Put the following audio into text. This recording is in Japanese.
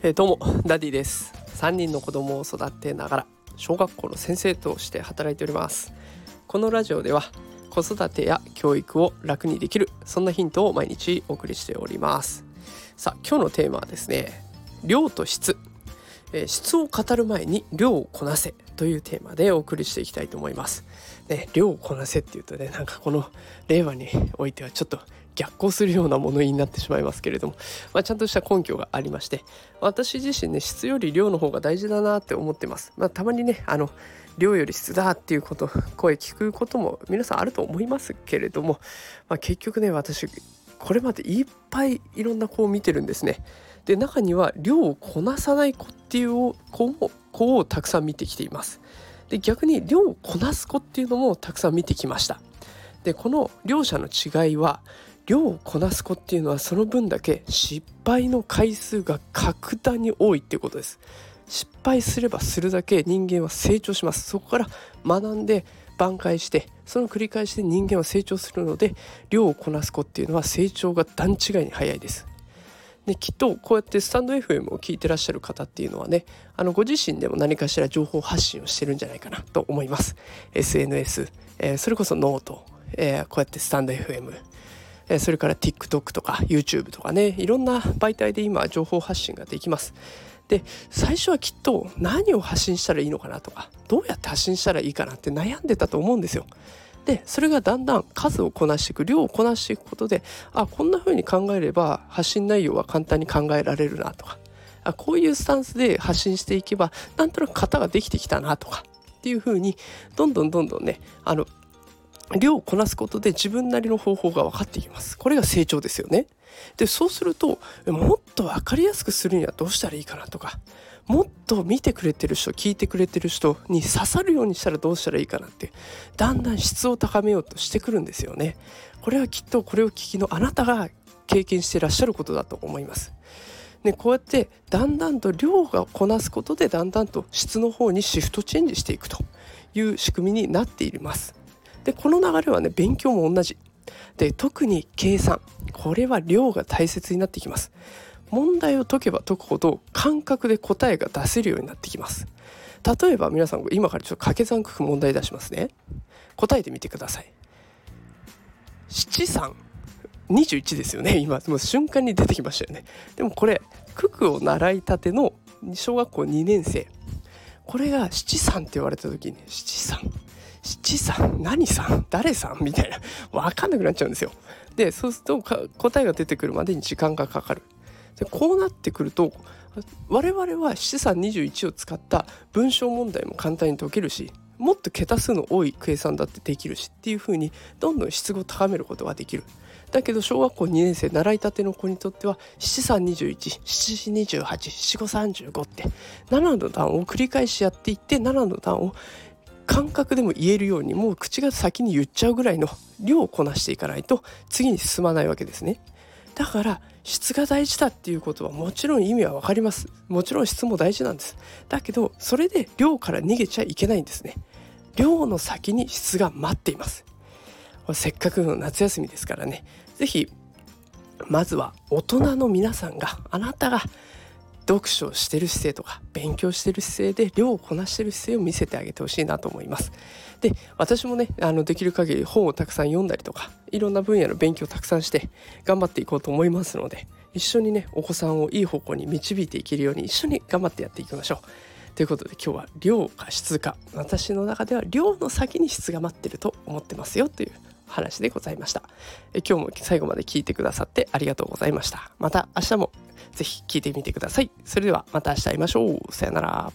えー、どうもダディです。3人の子供を育てながら小学校の先生として働いております。このラジオでは子育てや教育を楽にできるそんなヒントを毎日お送りしております。さあ今日のテーマはですね量と質、えー、質を語る前に量をこなせというテーマでお送りしていきたいと思います。ね量をこなせっていうとねなんかこの令和においてはちょっと逆行するような物言いになってしまいますけれども、まあ、ちゃんとした根拠がありまして私自身ね質より量の方が大事だなって思ってます、まあ、たまにねあの量より質だっていうこと声聞くことも皆さんあると思いますけれども、まあ、結局ね私これまでいっぱいいろんな子を見てるんですね。で中には量をこなさない子っっていう子も子をたくさん見てきています。で逆に量をこなす子っていうのもたくさん見てきました。でこの両者の違いは量をこなす子っていうのはその分だけ失敗の回数が格段に多いっていうことです。失敗すればするだけ人間は成長します。そこから学んで挽回してその繰り返しで人間は成長するので量をこなす子っていうのは成長が段違いに早いです。できっとこうやってスタンド FM を聞いてらっしゃる方っていうのはねあのご自身でも何かしら情報発信をしてるんじゃないかなと思います SNS、えー、それこそ note、えー、こうやってスタンド FM えそれから TikTok とか YouTube とかねいろんな媒体で今情報発信ができます。で最初はきっと何を発信したらいいのかなとかどうやって発信したらいいかなって悩んでたと思うんですよ。でそれがだんだん数をこなしていく量をこなしていくことであこんな風に考えれば発信内容は簡単に考えられるなとかあこういうスタンスで発信していけばなんとなく型ができてきたなとかっていう風にどんどんどんどんねあの量をこなすことで自分なりの方法が分かっていきます。これが成長ですよね。で、そうすると、もっと分かりやすくするにはどうしたらいいかなとか、もっと見てくれてる人、聞いてくれてる人に刺さるようにしたらどうしたらいいかなって、だんだん質を高めようとしてくるんですよね。これはきっとこれを聞きのあなたが経験してらっしゃることだと思います。ね、こうやってだんだんと量がこなすことでだんだんと質の方にシフトチェンジしていくという仕組みになっています。でこの流れはね勉強も同じ。で特に計算。これは量が大切になってきます。問題を解けば解くほど感覚で答えが出せるようになってきます。例えば皆さん今からちょっと掛け算九九問題出しますね。答えてみてください。七三。21ですよね。今もう瞬間に出てきましたよね。でもこれ九九を習いたての小学校2年生。これが七三って言われた時に七三。七さん何さん誰さん？みたいな分かんなくなっちゃうんですよ。でそうすると答えが出てくるまでに時間がかかる。でこうなってくると我々は七三21を使った文章問題も簡単に解けるしもっと桁数の多い計算だってできるしっていう風にどんどん質を高めることができる。だけど小学校2年生習いたての子にとっては7321、7428、7535って7の段を繰り返しやっていって7の段を感覚でも言えるようにもう口が先に言っちゃうぐらいの量をこなしていかないと次に進まないわけですね。だから質が大事だっていうことはもちろん意味は分かります。もちろん質も大事なんです。だけどそれで量から逃げちゃいけないんですね。量の先に質が待っています。せっかくの夏休みですからね。是非まずは大人の皆さんがあなたが読書をしてる姿勢とか勉強してる姿勢で量をこなしてる姿勢を見せてあげてほしいなと思います。で私もねあのできる限り本をたくさん読んだりとかいろんな分野の勉強をたくさんして頑張っていこうと思いますので一緒にねお子さんをいい方向に導いていけるように一緒に頑張ってやっていきましょう。ということで今日は量か質か私の中では量の先に質が待ってると思ってますよという話でございましたえ今日も最後まで聞いてくださってありがとうございましたまた明日もぜひ聞いてみてください。それではまた明日会いましょう。さよなら。